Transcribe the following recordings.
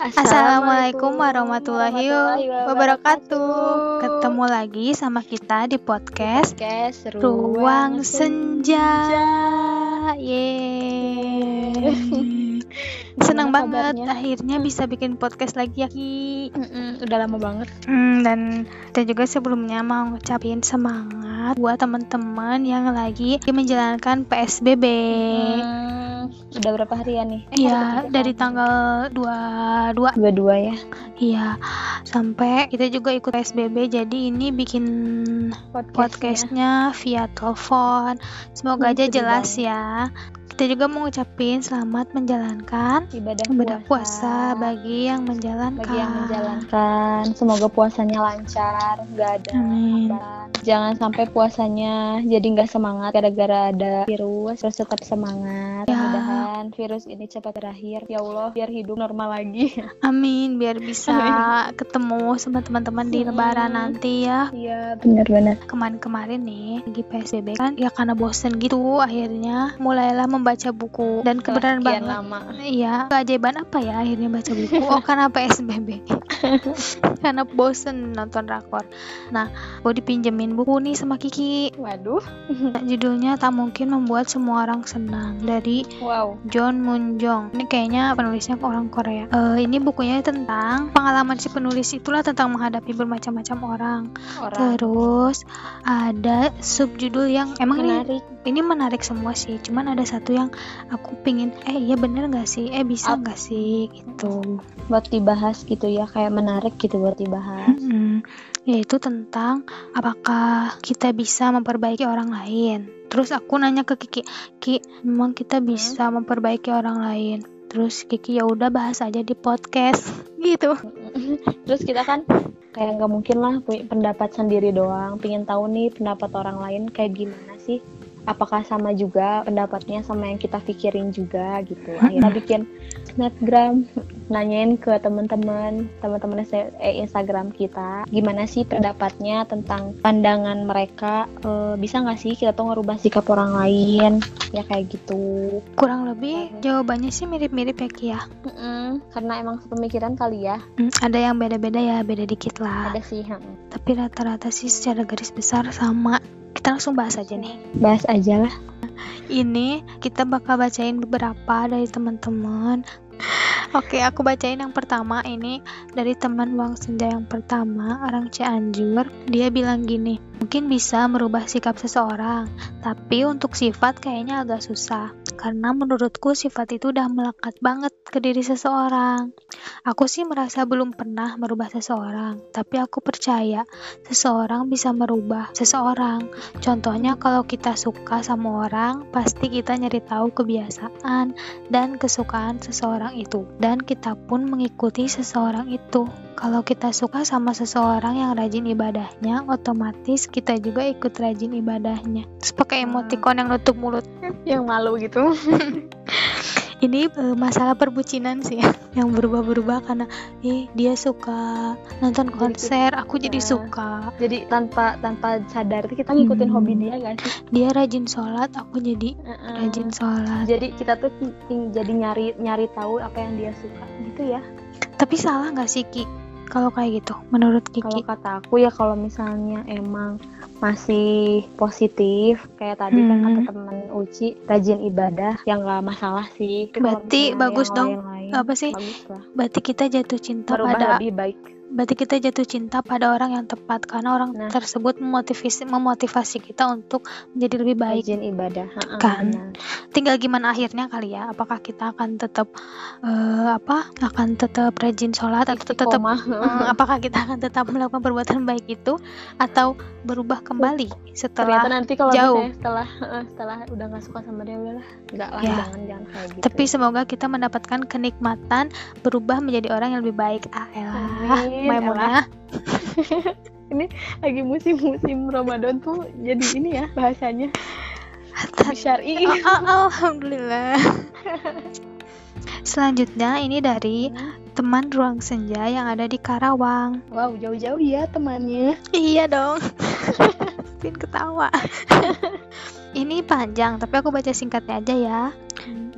Assalamualaikum warahmatullahi wabarakatuh. Ketemu lagi sama kita di podcast Podcast Ruang Senja. Yeay. Senang banget kabarnya? akhirnya bisa bikin podcast lagi ya Ki. Mm-mm, udah lama banget. Hmm, dan kita juga sebelumnya mau ngucapin semangat buat teman-teman yang lagi menjalankan PSBB. Hmm, udah berapa harian nih? Eh, Iya, hari ketiga dari kan? tanggal 22 dua-dua ya. Iya, sampai kita juga ikut PSBB jadi ini bikin podcastnya via telepon. Semoga Hmm, aja jelas banget. ya. Kita juga mau ngucapin selamat menjalankan ibadah, ibadah puasa, puasa bagi yang menjalankan. bagi yang menjalankan. Semoga puasanya lancar, nggak ada Amin. hambatan. Jangan sampai puasanya jadi nggak semangat gara-gara ada virus. Terus tetap semangat. Ya. Mudah-mudahan virus ini cepat berakhir. Ya Allah, biar hidup normal lagi. Amin, biar bisa ketemu sama teman-teman di Hmm. lebaran nanti ya. Iya, benar-benar. Kemarin-kemarin nih lagi PSBB kan ya karena bosen gitu akhirnya mulailah membaca buku dan kebenaran banget lama. Iya, keajaiban apa ya akhirnya baca buku? Oh, karena PSBB. karena bosen nonton rakor. Nah, gue dipinjemin buku nih sama Kiki. Waduh. Judulnya Tak Mungkin Membuat Semua Orang Senang dari Wow. John Munjong. Ini kayaknya penulisnya orang Korea. Eh, ini bukunya tentang pengalaman si penulis itulah tentang menghadapi bermacam-macam orang. Orang Terus ada subjudul yang emang ini menarik. ini menarik semua sih cuman ada satu yang aku pingin eh iya bener nggak sih? Eh bisa Ap- nggak sih? Gitu. Buat dibahas gitu ya kayak menarik gitu buat dibahas. Mm-mm. yaitu tentang apakah kita bisa memperbaiki orang lain. Terus aku nanya ke Kiki Ki memang kita bisa memperbaiki orang lain? Terus Kiki ya udah bahas aja di podcast. Gitu. Terus kita kan kayak nggak mungkin lah punya pendapat sendiri doang. Pingin tahu nih pendapat orang lain kayak gimana sih apakah sama juga pendapatnya sama yang kita pikirin juga gitu. Akhirnya bikin snapgram nanyain ke teman-teman teman-teman se- eh, Instagram kita gimana sih pendapatnya tentang pandangan mereka Eh, bisa nggak sih kita tuh ngerubah sikap orang lain? Ya kayak gitu. Kurang lebih jawabannya sih mirip-mirip ya Ki ya? Mm-mm, karena emang pemikiran kali ya. Mm, ada yang beda-beda ya beda dikit lah. Ada sih mm. tapi rata-rata sih secara garis besar sama kita langsung bahas aja nih. Bahas aja lah. Ini kita bakal bacain beberapa dari teman-teman. Oke, aku bacain yang pertama. Ini dari teman Wang Senja yang pertama, orang Cianjur. Dia bilang gini, mungkin bisa merubah sikap seseorang, tapi untuk sifat kayaknya agak susah. Karena menurutku sifat itu udah melekat banget ke diri seseorang. Aku sih merasa belum pernah merubah seseorang, tapi aku percaya seseorang bisa merubah seseorang. Contohnya kalau kita suka sama orang, pasti kita nyari tahu kebiasaan dan kesukaan seseorang itu dan kita pun mengikuti seseorang itu. Kalau kita suka sama seseorang yang rajin ibadahnya, otomatis kita juga ikut rajin ibadahnya. Terus pakai emoticon yang nutup mulut. yang malu gitu Ini eh, masalah perbucinan sih ya, yang berubah-berubah karena eh dia suka nonton Jadi konser, aku jadi ya. suka. jadi tanpa tanpa sadar kita ngikutin Hmm. hobi dia gak sih Dia rajin sholat, aku jadi Heeh. rajin sholat. jadi kita tuh jadi nyari nyari tahu apa yang dia suka gitu ya Tapi salah nggak sih Ki? Kalau kayak gitu, menurut kalau Kiki? kata aku ya kalau misalnya emang masih positif kayak tadi kan Hmm. kata teman Uci rajin ibadah yang nggak masalah sih kalau Berarti bagus dong. lain-lain, Apa sih? bagus lah Berarti kita jatuh cinta merubah pada lebih baik berarti kita jatuh cinta pada orang yang tepat karena orang Nah. tersebut memotivasi memotivasi kita untuk menjadi lebih baik. rajin ibadah Heeh, Kan. benar. Tinggal gimana akhirnya kali ya? Apakah kita akan tetap eh, apa? Akan tetap rajin sholat atau tetap eh, apakah kita akan tetap melakukan perbuatan baik itu atau berubah kembali ternyata setelah nanti kalau jauh. setelah eh, setelah udah nggak suka sama dia udahlah nggak lah Ya. jangan jangan kayak gitu tapi semoga kita mendapatkan kenikmatan berubah menjadi orang yang lebih baik. Ah, elah, Amin, Maimunah. lagi musim-musim Ramadan tuh jadi ini ya bahasanya syari Oh, oh, alhamdulillah. Selanjutnya ini dari teman ruang senja yang ada di Karawang. wow jauh-jauh ya temannya Iya dong. Pin ketawa. ini panjang tapi aku baca singkatnya aja ya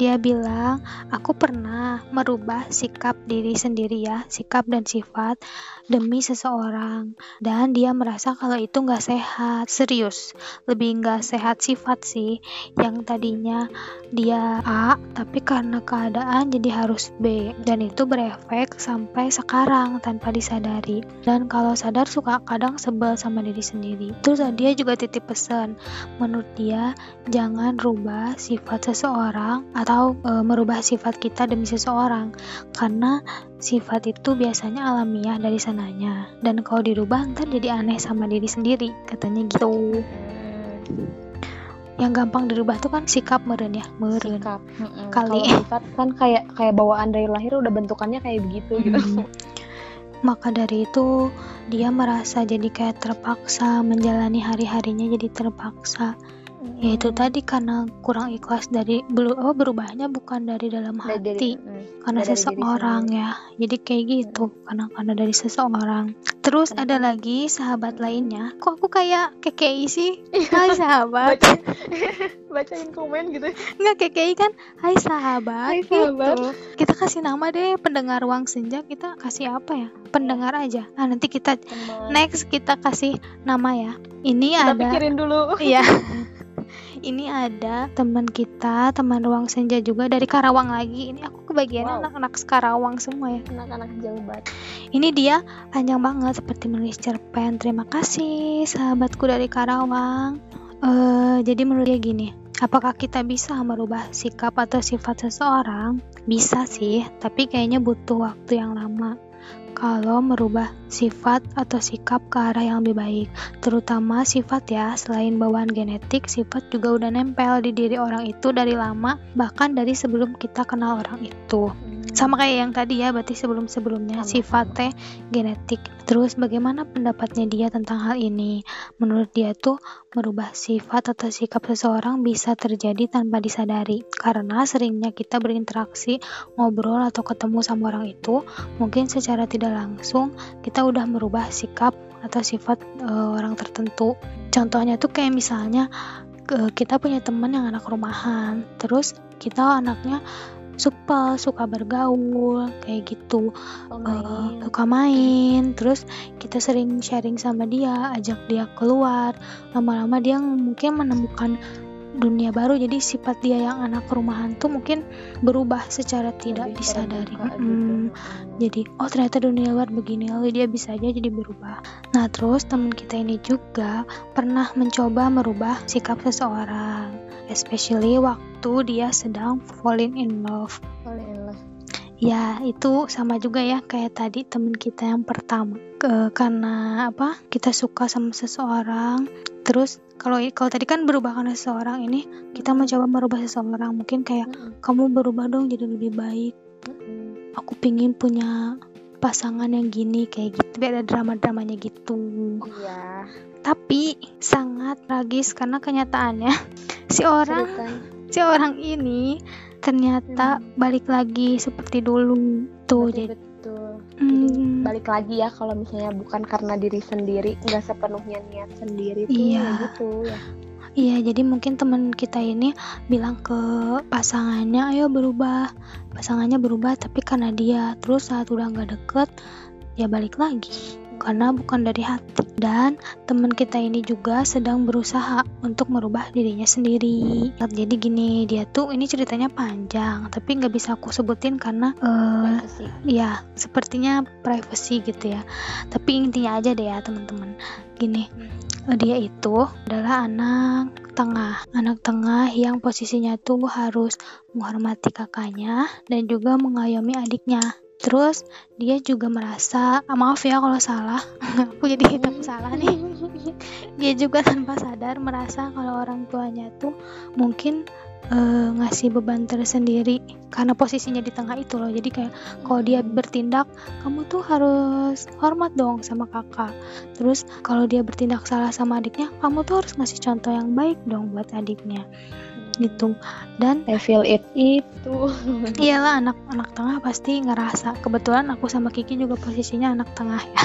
dia bilang aku pernah merubah sikap diri sendiri ya sikap dan sifat demi seseorang. Dan dia merasa kalau itu nggak sehat. Serius lebih nggak sehat sifat sih yang tadinya dia A tapi karena keadaan jadi harus B. Dan itu berefek sampai sekarang tanpa disadari. Dan kalau sadar suka kadang sebel sama diri sendiri. Terus dia juga titip pesan menurut dia jangan rubah sifat seseorang atau e, merubah sifat kita demi seseorang. Karena sifat itu biasanya alamiah dari sananya. Dan kalau dirubah ntar jadi aneh sama diri sendiri katanya gitu. Yang gampang dirubah tuh kan sikap meren ya? Meren. Sikap. Kali. Sifat kan kayak kayak bawaan dari lahir udah bentukannya kayak begitu gitu. Maka dari itu dia merasa jadi kayak terpaksa menjalani hari-harinya jadi terpaksa ya itu tadi karena kurang ikhlas dari belu- oh, berubahnya bukan dari dalam Dari- hati dari- mm. karena dari seseorang ya. Jadi kayak gitu karena karena dari seseorang. Terus Kenapa? ada lagi sahabat lainnya. Kok aku kayak kekei sih? Hai sahabat. Baca, bacain komen gitu. Nggak kekei kan hai sahabat. Hai, sahabat. gitu. kita kasih nama deh pendengar ruang senja kita kasih apa ya? Pendengar aja. Nah nanti kita teman next kita kasih nama ya. Ini kita ada pikirin dulu. Iya. Ini ada teman kita, teman ruang senja juga dari Karawang lagi. Ini aku kebagiannya Wow. anak-anak Karawang semua ya. anak-anak jauh banget Ini dia panjang banget seperti menulis cerpen. Terima kasih sahabatku dari Karawang. Eh, jadi menurut dia gini, apakah kita bisa merubah sikap atau sifat seseorang? Bisa sih, tapi kayaknya butuh waktu yang lama. Kalau merubah sifat atau sikap ke arah yang lebih baik, terutama sifat ya, selain bawaan genetik, sifat juga udah nempel di diri orang itu dari lama, bahkan dari sebelum kita kenal orang itu sama kayak yang tadi ya berarti sebelum sebelumnya Sama, sifatnya genetik. Terus bagaimana pendapatnya dia tentang hal ini? Menurut dia tuh merubah sifat atau sikap seseorang bisa terjadi tanpa disadari. Karena seringnya kita berinteraksi ngobrol atau ketemu sama orang itu mungkin secara tidak langsung kita udah merubah sikap atau sifat eh, orang tertentu. Contohnya tuh kayak misalnya ke- kita punya teman yang anak rumahan. Terus kita anaknya supel suka bergaul kayak gitu. Oh, main. suka main. Terus kita sering sharing sama dia ajak dia keluar. Lama-lama dia mungkin menemukan dunia baru jadi sifat dia yang anak rumahan tuh mungkin berubah secara tidak Lebih disadari gitu. jadi oh ternyata dunia luar begini lalu dia bisa aja jadi berubah nah terus teman kita ini juga pernah mencoba merubah sikap seseorang especially waktu dia sedang falling in love Falling in love. Ya, itu sama juga ya kayak tadi temen kita yang pertama. Ke, karena apa? Kita suka sama seseorang. Terus kalau kalau tadi kan berubah karena seseorang ini kita mencoba merubah seseorang. Mungkin kayak Mm-mm. kamu berubah dong jadi lebih baik. Mm-mm. Aku pingin punya pasangan yang gini kayak gitu. Biar ada drama-dramanya gitu. Iya. Tapi sangat tragis karena kenyataannya si orang Ceritanya. si orang ini ternyata balik lagi seperti dulu. Tuh Betul, jadi betul. Hmm, balik lagi ya kalau misalnya bukan karena diri sendiri nggak sepenuhnya niat sendiri tuh Iya. ya gitu ya Iya, jadi mungkin teman kita ini bilang ke pasangannya, ayo berubah. Pasangannya berubah, tapi karena dia terus saat udah nggak deket, ya balik lagi. Karena bukan dari hati. Dan teman kita ini juga sedang berusaha untuk merubah dirinya sendiri. Jadi gini, dia tuh ini ceritanya panjang, tapi nggak bisa aku sebutin karena Privacy. ya sepertinya privacy gitu ya. Tapi intinya aja deh ya teman-teman. Gini, Eh, dia itu adalah anak tengah anak tengah yang posisinya tuh harus menghormati kakaknya dan juga mengayomi adiknya terus dia juga merasa ah, maaf ya kalau salah. Aku jadi hitam salah nih. Dia juga tanpa sadar merasa kalau orang tuanya tuh mungkin eh, ngasih beban tersendiri karena posisinya di tengah itu loh. Jadi kayak kalau dia bertindak kamu tuh harus hormat dong sama kakak. Terus kalau dia bertindak salah sama adiknya kamu tuh harus ngasih contoh yang baik dong buat adiknya gitu. Dan I feel it. Itu. Iyalah anak anak tengah pasti ngerasa. Kebetulan aku sama Kiki juga posisinya anak tengah ya.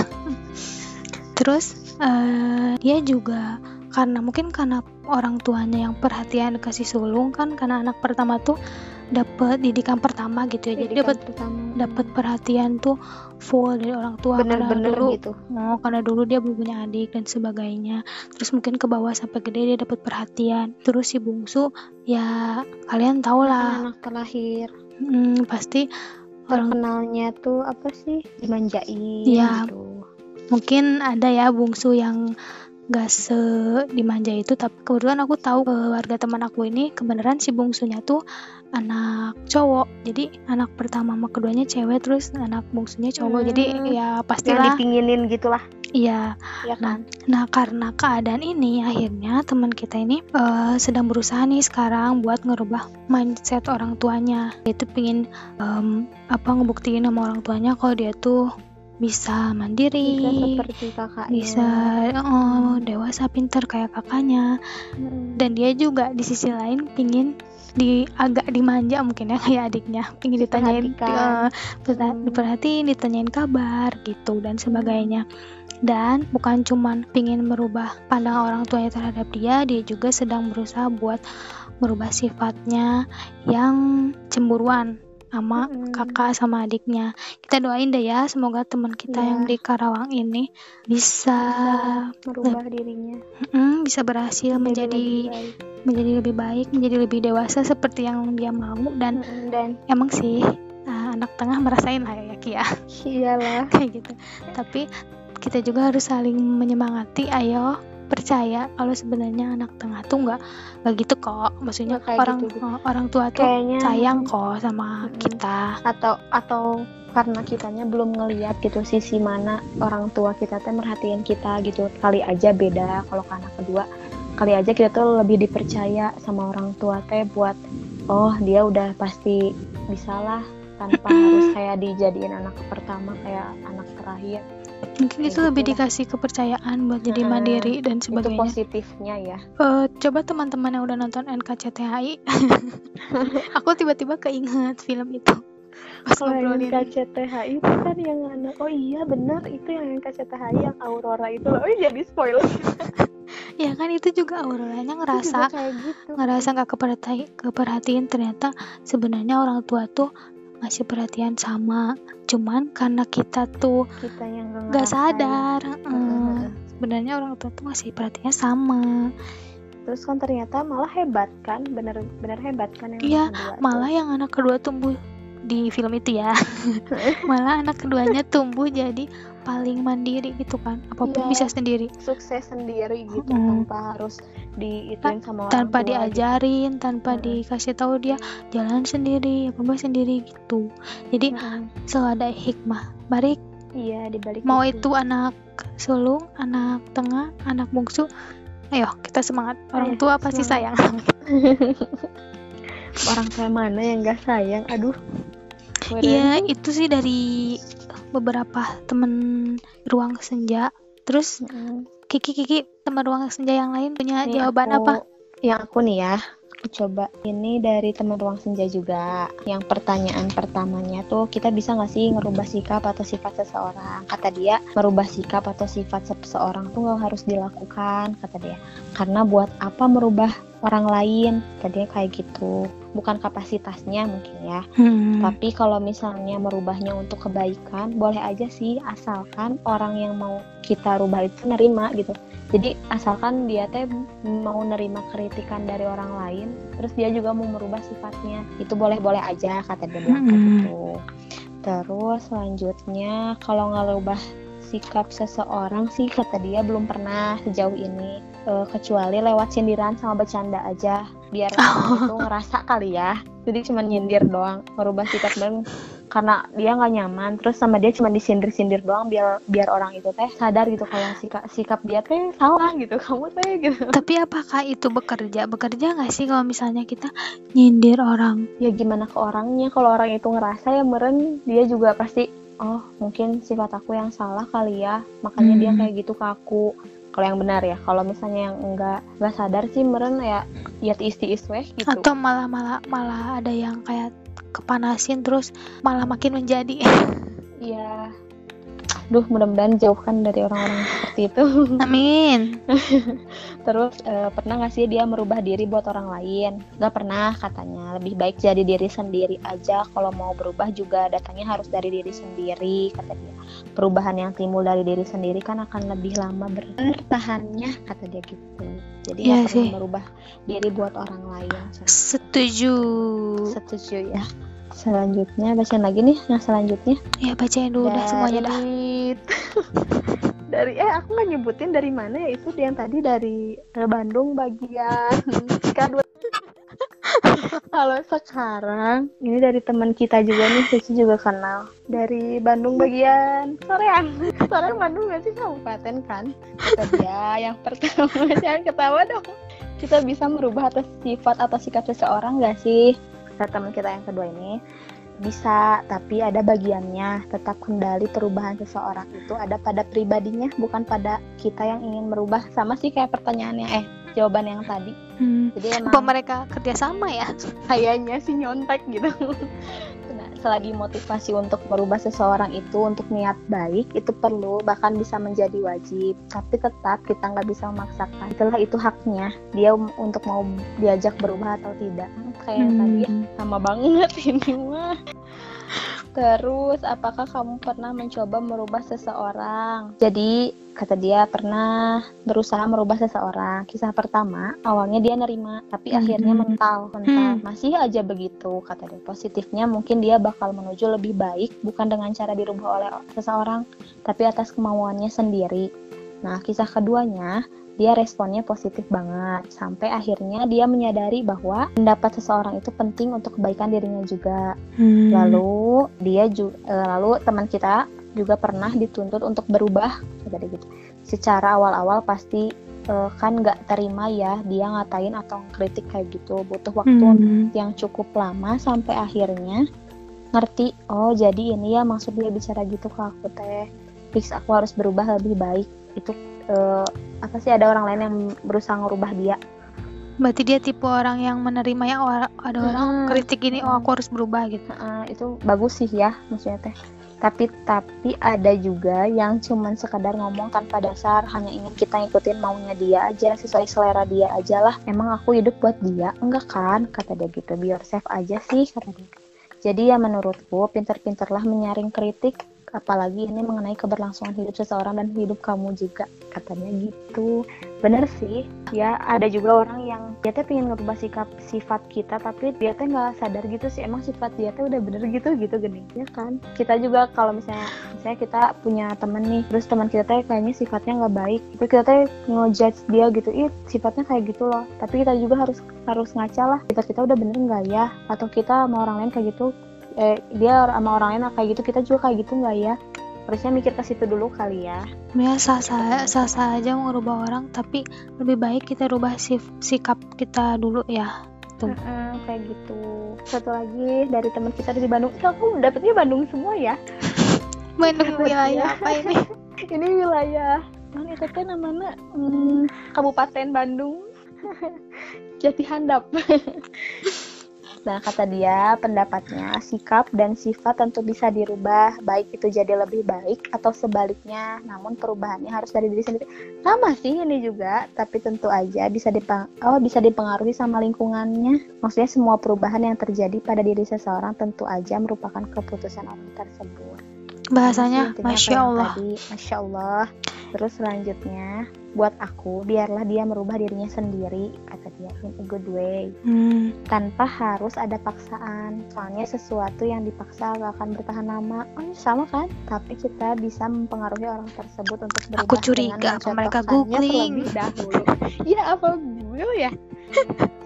Terus eh, dia juga karena mungkin karena orang tuanya yang perhatian kasih sulung kan karena anak pertama tuh dapat didikan pertama gitu ya jadi dapat pertama. dapat perhatian tuh full dari orang tua karena bener-bener dulu gitu. Oh, karena dulu dia belum punya adik dan sebagainya. Terus mungkin ke bawah sampai gede dia dapat perhatian. Terus si bungsu ya kalian tau Kan lah. Anak terakhir hmm, pasti orang terkenalnya tuh apa sih? Dimanjain Iya. gitu. Mungkin ada ya bungsu yang gak se dimanja itu tapi kebetulan aku tahu keluarga teman aku ini kebenaran si bungsunya tuh anak cowok. Jadi anak pertama sama keduanya cewek terus anak bungsunya cowok. Hmm. jadi ya yang pastilah dipinginin gitulah. Iya. Ya Nah, kan? Nah, karena keadaan ini, akhirnya teman kita ini eh, sedang berusaha nih sekarang buat ngerubah mindset orang tuanya. Dia tuh pingin em, apa ngebuktiin sama orang tuanya kalau dia tuh bisa mandiri, bisa seperti kakaknya. Bisa eh, dewasa pinter kayak kakaknya. Mm. Dan dia juga di sisi lain pingin di agak dimanja mungkin ya kayak adiknya. Pingin ditanyain Hmm. diperhatiin ditanyain kabar gitu dan sebagainya. Dan bukan cuman pingin merubah pandangan orang tuanya terhadap dia dia juga sedang berusaha buat merubah sifatnya yang cemburuan sama Mm-mm. kakak sama adiknya. Kita doain deh ya semoga teman kita Iya. yang di Karawang ini bisa merubah dirinya. Mm, bisa berhasil menjadi lebih baik. menjadi lebih baik menjadi lebih dewasa seperti yang dia mau. Dan Mm, dan emang sih ah, anak tengah merasain lah ya Ki ya. Iyalah. Kayak gitu. Tapi kita juga harus saling menyemangati ayo percaya kalau sebenarnya anak tengah tuh nggak nggak gitu kok maksudnya kayak orang gitu. orang tua tuh kayaknya sayang kok sama Mm-mm. kita atau atau karena kitanya belum ngeliat gitu sisi mana orang tua kita teh merhatiin kita gitu kali aja beda kalau ke anak kedua kali aja kita tuh lebih dipercaya sama orang tua teh buat oh dia udah pasti bisa lah tanpa harus kayak dijadiin anak pertama kayak anak terakhir mungkin itu lebih gitulah. dikasih kepercayaan buat jadi mandiri dan itu sebagainya. positifnya ya. Eh, coba teman-teman yang udah nonton NKCTHI aku tiba-tiba keinget film itu. Pas kalau yang ngobrolin. KCTHI itu kan yang anak oh iya benar. Itu yang KCTHI yang Aurora itu. Loh oh jadi spoiler. Ya kan itu juga auroranya ngerasa gitu. ngerasa nggak keperhati keperhatiin ternyata sebenarnya orang tua tuh ngasih perhatian sama. Cuman karena kita tuh kita yang nggak ngerasain. sadar sebenarnya orang tua tuh ngasih perhatiannya sama. Terus kan ternyata malah hebat kan? Bener bener hebat kan yang Iya, kedua tuh. malah yang anak kedua tumbuh di film itu ya. Malah anak keduanya tumbuh jadi paling mandiri gitu kan apa pun Iya. bisa sendiri sukses sendiri gitu Mm-mm. tanpa harus diituin sama orang tanpa tua gitu. diajarin tanpa Mm-mm. dikasih tahu dia jalan sendiri apa sendiri gitu jadi Mm-mm. selalu ada hikmah barik iya dibalik mau itu anak sulung anak tengah anak bungsu ayo kita semangat orang Ayo, tua pasti sayang orang tua mana yang gak sayang aduh iya itu sih dari beberapa temen ruang senja. Terus Mm-mm. Kiki Kiki teman ruang senja yang lain punya Nih jawaban aku- apa? yang aku nih ya aku coba. Ini dari teman ruang senja juga. Yang pertanyaan pertamanya tuh kita bisa nggak sih ngerubah sikap atau sifat seseorang? Kata dia merubah sikap atau sifat seseorang tuh nggak harus dilakukan kata dia. Karena buat apa merubah orang lain tadinya kayak gitu bukan kapasitasnya mungkin ya Hmm. tapi kalau misalnya merubahnya untuk kebaikan, boleh aja sih asalkan orang yang mau kita rubah itu nerima gitu. Jadi asalkan dia teh mau nerima kritikan dari orang lain, terus dia juga mau merubah sifatnya, itu boleh-boleh aja kata dia bilang Mm-mm. gitu. Terus selanjutnya kalau ngerubah sikap seseorang sih kata dia belum pernah sejauh ini Eh, kecuali lewat sindiran sama bercanda aja biar orang itu ngerasa kali ya jadi cuma nyindir doang merubah sikap dan karena dia nggak nyaman terus sama dia cuma disindir-sindir doang biar biar orang itu teh sadar gitu kalau sikap sikap dia teh salah gitu kamu teh gitu Tapi apakah itu bekerja? Bekerja nggak sih kalau misalnya kita nyindir orang? ya gimana ke orangnya kalau orang itu ngerasa ya meren dia juga pasti oh mungkin sifat aku yang salah kali ya makanya dia Hmm. kayak gitu ke aku kalau yang benar ya kalau misalnya yang enggak enggak sadar sih meren ya ya tiis-tiis weh gitu Atau malah malah malah ada yang kayak kepanasin terus malah makin menjadi. Iya. Duh mudah-mudahan jauhkan dari orang-orang seperti itu. Amin. Terus uh, pernah nggak sih dia merubah diri buat orang lain? Nggak pernah katanya. Lebih baik jadi diri sendiri aja. Kalau mau berubah juga datangnya harus dari diri sendiri kata dia. Perubahan yang timbul dari diri sendiri kan akan lebih lama bertahannya kata dia gitu. Jadi pernah sih. merubah diri buat orang lain setuju. Setuju ya selanjutnya bacain lagi nih yang selanjutnya. Ya bacain dulu dah semuanya dah. Dari eh aku nggak nyebutin dari mana ya itu yang tadi dari eh, Bandung bagian K2 kalau sekarang. Ini dari teman kita juga nih Cici juga kenal. Dari Bandung bagian Soreang. Soreang Bandung nggak sih kabupaten kan? Dia yang pertama jangan ketawa dong. Kita bisa merubah atas sifat atau sikap seseorang nggak sih teman kita yang kedua ini bisa, tapi ada bagiannya. Tetap kendali perubahan seseorang itu ada pada pribadinya, bukan pada kita yang ingin merubah. Sama sih kayak pertanyaannya, eh jawaban yang tadi. hmm. Jadi apa emang mereka kerjasama ya kayaknya sih nyontek gitu. Selagi motivasi untuk merubah seseorang itu untuk niat baik itu perlu bahkan bisa menjadi wajib. Tapi tetap kita nggak bisa memaksakan. Itulah itu haknya dia um- untuk mau diajak berubah atau tidak. Hmm, Kayak yang tadi ya Hmm. sama banget ini mah. Terus, apakah kamu pernah mencoba merubah seseorang? Jadi, kata dia pernah berusaha merubah seseorang. Kisah pertama, awalnya dia nerima, tapi Hmm. akhirnya mental, mental. Hmm. Masih aja begitu, kata dia. Positifnya mungkin dia bakal menuju lebih baik, bukan dengan cara dirubah oleh seseorang, tapi atas kemauannya sendiri. Nah, kisah keduanya, dia responnya positif banget sampai akhirnya dia menyadari bahwa pendapat seseorang itu penting untuk kebaikan dirinya juga. Hmm. Lalu dia juga lalu teman kita juga pernah dituntut untuk berubah dia gitu. Secara awal-awal pasti eh, kan nggak terima ya dia ngatain atau kritik kayak gitu butuh waktu Hmm. yang cukup lama sampai akhirnya ngerti oh jadi ini ya maksud dia bicara gitu ke aku teh fix aku harus berubah lebih baik itu eh, apa sih ada orang lain yang berusaha ngerubah dia? Berarti dia tipe orang yang menerima yang orang ada orang Hmm. kritik ini oh aku harus berubah gitu. Heeh, itu bagus sih ya maksudnya teh. Tapi tapi ada juga yang cuman sekadar ngomong tanpa dasar hanya ingin kita ngikutin maunya dia aja sesuai selera dia aja lah. Emang aku hidup buat dia? Enggak kan kata dia gitu. Biar safe aja sih kata dia. Jadi ya menurutku pinter-pinterlah menyaring kritik apalagi ini mengenai keberlangsungan hidup seseorang dan hidup kamu juga. Katanya gitu. Bener sih. Ya ada juga orang yang dia tuh pengen ngerubah sikap sifat kita tapi dia tuh nggak sadar gitu sih. Emang sifat dia tuh udah bener gitu gitu gini ya kan. Kita juga kalau misalnya misalnya kita punya temen nih terus teman kita tuh kayaknya sifatnya nggak baik. Tapi kita tuh ngejudge dia gitu ih sifatnya kayak gitu loh. Tapi kita juga harus harus ngaca lah sifat kita udah bener nggak ya? Atau kita sama orang lain kayak gitu eh, dia sama orang lain kayak gitu kita juga kayak gitu nggak ya? Harusnya mikir ke situ dulu kali ya. Ya sah sah sah sah aja mau rubah orang tapi lebih baik kita rubah sif- sikap kita dulu ya. Tuh. Mm-mm, kayak gitu. Satu lagi dari teman kita dari Bandung. Ih, aku dapetnya Bandung semua ya? Bandung ya. wilayah apa ini? Ini wilayah. Mana itu teh namanya? Hmm, Kabupaten Bandung. Jati Handap Nah, kata dia, pendapatnya, sikap dan sifat tentu bisa dirubah, baik itu jadi lebih baik atau sebaliknya. Namun perubahannya harus dari diri sendiri. Sama sih ini juga, tapi tentu aja bisa dipeng oh, bisa dipengaruhi sama lingkungannya. Maksudnya semua perubahan yang terjadi pada diri seseorang tentu aja merupakan keputusan orang tersebut. bahasanya masya Allah tadi, masya Allah. Terus selanjutnya, buat aku, biarlah dia merubah dirinya sendiri, kata dia, in a good way hmm. tanpa harus ada paksaan. Soalnya sesuatu yang dipaksa gak akan bertahan lama. Oh, iya, sama kan? Tapi kita bisa mempengaruhi orang tersebut untuk berubah Aku curiga apa mereka mencocokkannya googling. terlebih dahulu. Iya, apa Google ya?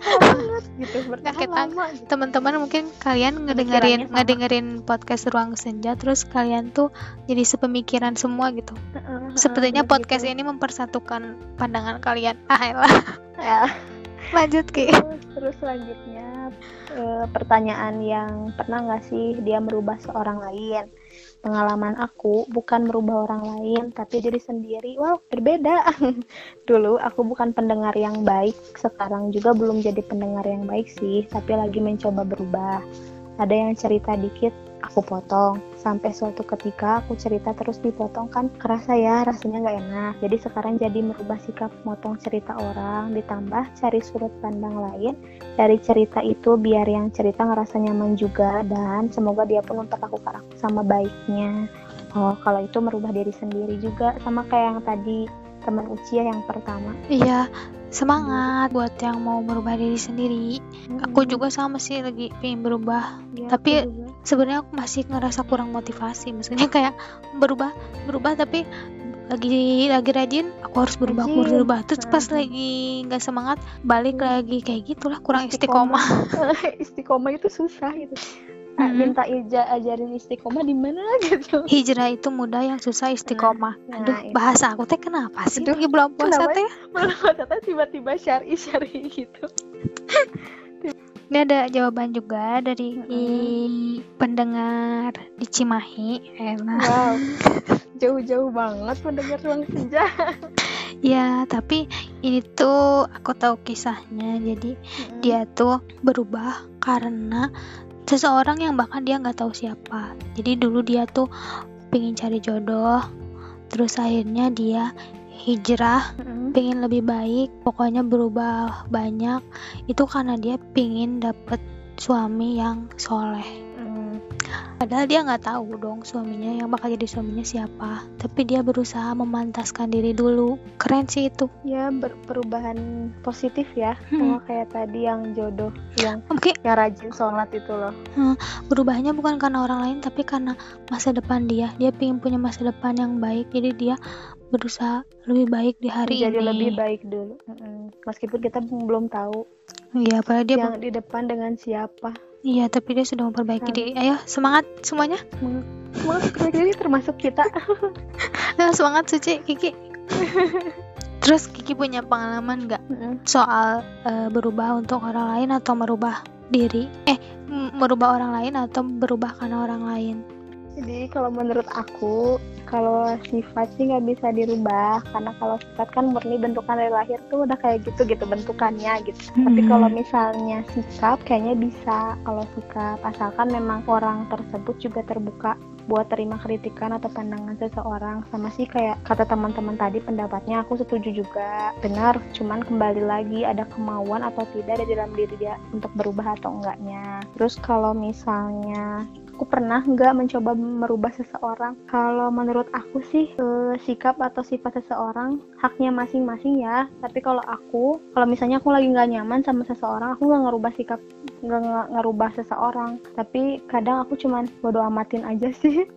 Banget gitu, bertahan Kita- lama gitu. teman-teman mungkin kalian ngedengerin ngedengerin podcast ruang senja terus kalian tuh jadi sepemikiran semua gitu sepertinya podcast gitu. ini mempersatukan pandangan kalian ah. Ya. Lanjut ki. Terus, selanjutnya eh, pertanyaan yang pernah nggak sih dia merubah seorang lain? Pengalaman aku bukan merubah orang lain tapi diri sendiri. Wow berbeda. Dulu aku bukan pendengar yang baik sekarang juga belum jadi pendengar yang baik sih tapi lagi mencoba berubah. Ada yang cerita dikit aku potong sampai suatu ketika aku cerita terus dipotong kan kerasa ya rasanya nggak enak. Jadi sekarang jadi merubah sikap motong cerita orang ditambah cari sudut pandang lain dari cerita itu biar yang cerita ngerasa nyaman juga dan semoga dia pun memperlakukan aku sama baiknya. Oh kalau itu merubah diri sendiri juga sama kayak yang tadi teman ucia yang pertama. Iya semangat buat yang mau merubah diri sendiri. Aku juga sama sih lagi pengen berubah. Ya, Tapi- sebenarnya aku masih ngerasa kurang motivasi. Maksudnya kayak berubah berubah tapi lagi lagi rajin aku harus berubah aku harus berubah. Terus pas Hmm. lagi nggak semangat balik Hmm. lagi kayak gitulah kurang Istiqomah. istiqomah. Istiqomah itu susah Ah, Mm-mm. minta ija ajarin istiqomah di mana gitu. Hijrah itu mudah yang susah istiqomah. Nah, aduh itu. bahasa aku teh kenapa sih lagi bulan puasa teh? malah kata tiba-tiba syari syari gitu. Ini ada jawaban juga dari Mm-mm. pendengar di Cimahi Ella wow jauh-jauh banget mendengar ruang senja. Ya tapi ini tuh aku tahu kisahnya. Jadi dia tuh berubah karena seseorang yang bahkan dia nggak tahu siapa jadi dulu dia tuh pengen cari jodoh terus akhirnya dia hijrah Mm-mm. pengen lebih baik pokoknya berubah banyak itu karena dia pengen dapet suami yang soleh. Padahal dia nggak tahu dong suaminya yang bakal jadi suaminya siapa. Tapi dia berusaha memantaskan diri dulu. Keren sih itu. Ya ber- perubahan positif ya. Hmm. sama kayak tadi yang jodoh yang mungkin yang rajin sholat itu loh. Berubahnya bukan karena orang lain tapi karena masa depan dia. Dia pengen punya masa depan yang baik. Jadi dia berusaha lebih baik di hari jadi ini. lebih baik dulu. Meskipun kita belum tahu iya padahal dia yang di depan dengan siapa iya tapi dia sudah memperbaiki Harus. diri. Ayo semangat semuanya. Semangat semangat ini termasuk kita. Nah, semangat Suci Kiki. Terus Kiki punya pengalaman nggak soal eh, berubah untuk orang lain atau merubah diri? Eh m- merubah orang lain atau berubah karena orang lain Jadi kalau menurut aku, kalau sifat sih nggak bisa dirubah. Karena kalau sifat kan murni bentukan dari lahir tuh udah kayak gitu gitu bentukannya gitu. Tapi Hmm. kalau misalnya sikap kayaknya bisa. Kalau sikap asalkan memang orang tersebut juga terbuka buat terima kritikan atau pandangan seseorang. Sama sih kayak kata teman-teman tadi pendapatnya aku setuju juga. Benar cuman kembali lagi ada kemauan atau tidak di dalam diri dia untuk berubah atau enggaknya. Terus kalau misalnya aku pernah nggak mencoba merubah seseorang? Kalau menurut aku sih eh, sikap atau sifat seseorang haknya masing-masing ya. Tapi kalau aku kalau misalnya aku lagi nggak nyaman sama seseorang aku nggak ngerubah sikap nggak ngerubah seseorang. Tapi kadang aku cuman bodo amatin aja sih.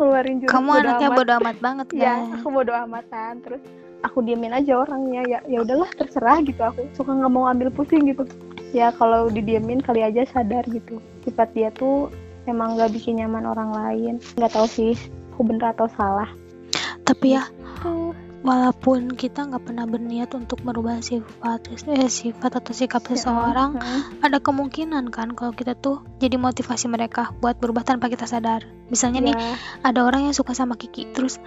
Keluarin jurus kamu bodo anaknya amat. bodo amat banget ya kan aku bodo amatan. Terus aku diemin aja orangnya. Ya ya udahlah terserah gitu. Aku suka nggak mau ambil pusing gitu. Ya kalau didiemin kali aja sadar gitu. Sifat dia tuh emang nggak bikin nyaman orang lain. Nggak tahu sih aku bener atau salah. Tapi ya tuh walaupun kita nggak pernah berniat untuk merubah sifat eh, sifat atau sikap seseorang Heeh. ada kemungkinan kan kalau kita tuh jadi motivasi mereka buat berubah tanpa kita sadar. Misalnya nih Ya, ada orang yang suka sama Kiki terus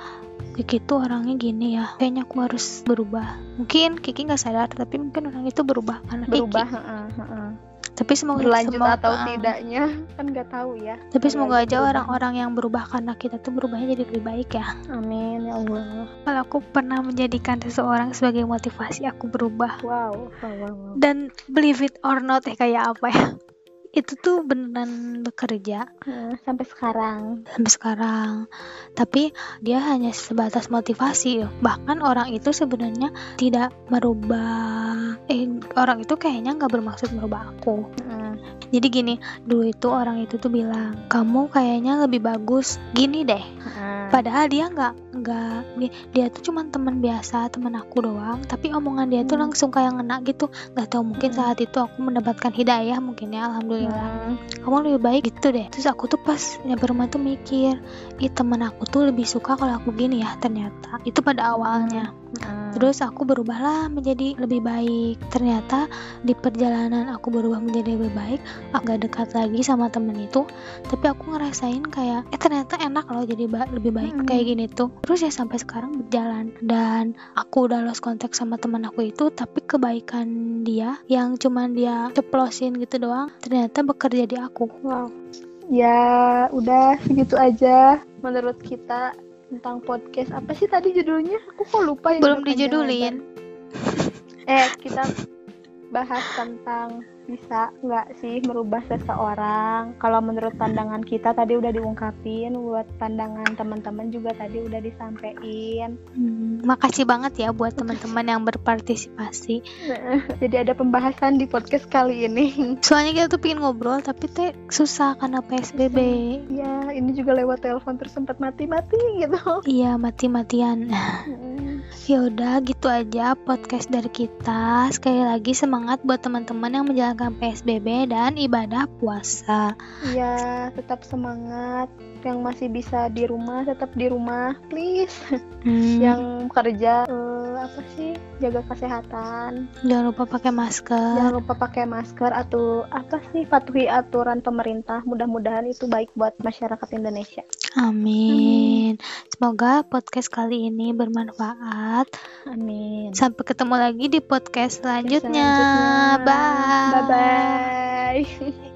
Kiki tuh orangnya gini ya kayaknya aku harus berubah. Mungkin Kiki nggak sadar tapi mungkin orang itu berubah karena berubah Kiki heeh. Tapi semoga berlanjut semoga- atau tidaknya kan nggak tahu ya. Tapi semoga aja orang-orang yang berubah karena kita tuh berubahnya jadi lebih baik ya. Amin ya Allah. Kalau aku pernah menjadikan seseorang sebagai motivasi aku berubah. Wow wow wow, wow. dan believe it or not ya kayak apa ya itu tuh beneran bekerja. Heeh, sampai sekarang. Sampai sekarang. Tapi dia hanya sebatas motivasi. Bahkan orang itu sebenarnya tidak merubah eh orang itu kayaknya nggak bermaksud merubah aku. Heeh. jadi gini dulu itu orang itu tuh bilang kamu kayaknya lebih bagus gini deh. Heeh. padahal dia nggak nggak dia- dia tuh cuman teman biasa teman aku doang. Tapi omongan dia tuh Hmm. langsung kayak ngena gitu. Nggak tahu mungkin Hmm. saat itu aku mendapatkan hidayah mungkin ya alhamdulillah Heeh. kamu lebih baik gitu deh terus aku tuh pas nyampe rumah tuh mikir ih temen aku tuh lebih suka kalau aku gini ya ternyata itu pada awalnya. Terus aku berubahlah menjadi lebih baik. Ternyata di perjalanan aku berubah menjadi lebih baik aku gak dekat lagi sama temen itu. Tapi aku ngerasain kayak eh ternyata enak loh jadi ba- lebih baik Mm-mm. kayak gini tuh. Terus ya sampai sekarang berjalan. Dan aku udah lost kontak sama teman aku itu tapi kebaikan dia yang cuman dia ceplosin gitu doang ternyata bekerja di aku. Wow. ya udah segitu aja menurut kita tentang podcast. Apa sih tadi judulnya? Aku kok lupa ya belum dijudulin eh kita bahas tentang bisa nggak sih merubah seseorang? Kalau menurut pandangan kita tadi udah diungkapin buat pandangan teman-teman juga tadi udah disampaikan. Hmm, makasih banget ya buat teman-teman yang berpartisipasi. Jadi ada pembahasan di podcast kali ini. Soalnya kita tuh pengen ngobrol tapi teh susah karena PSBB ya ini juga lewat telepon terus sempat mati-mati gitu. Iya mati-matian. ya udah gitu aja podcast dari kita. Sekali lagi semangat buat teman-teman yang menjalankan PSBB dan ibadah puasa. Ya tetap semangat. Yang masih bisa di rumah tetap di rumah please. Hmm, yang kerja jaga kesehatan. Jangan lupa pakai masker. Jangan lupa pakai masker atau apa sih patuhi aturan pemerintah. Mudah-mudahan itu baik buat masyarakat Indonesia. Amin. Semoga podcast kali ini bermanfaat. Amin. Sampai ketemu lagi di podcast selanjutnya, Selanjutnya. bye bye. Bye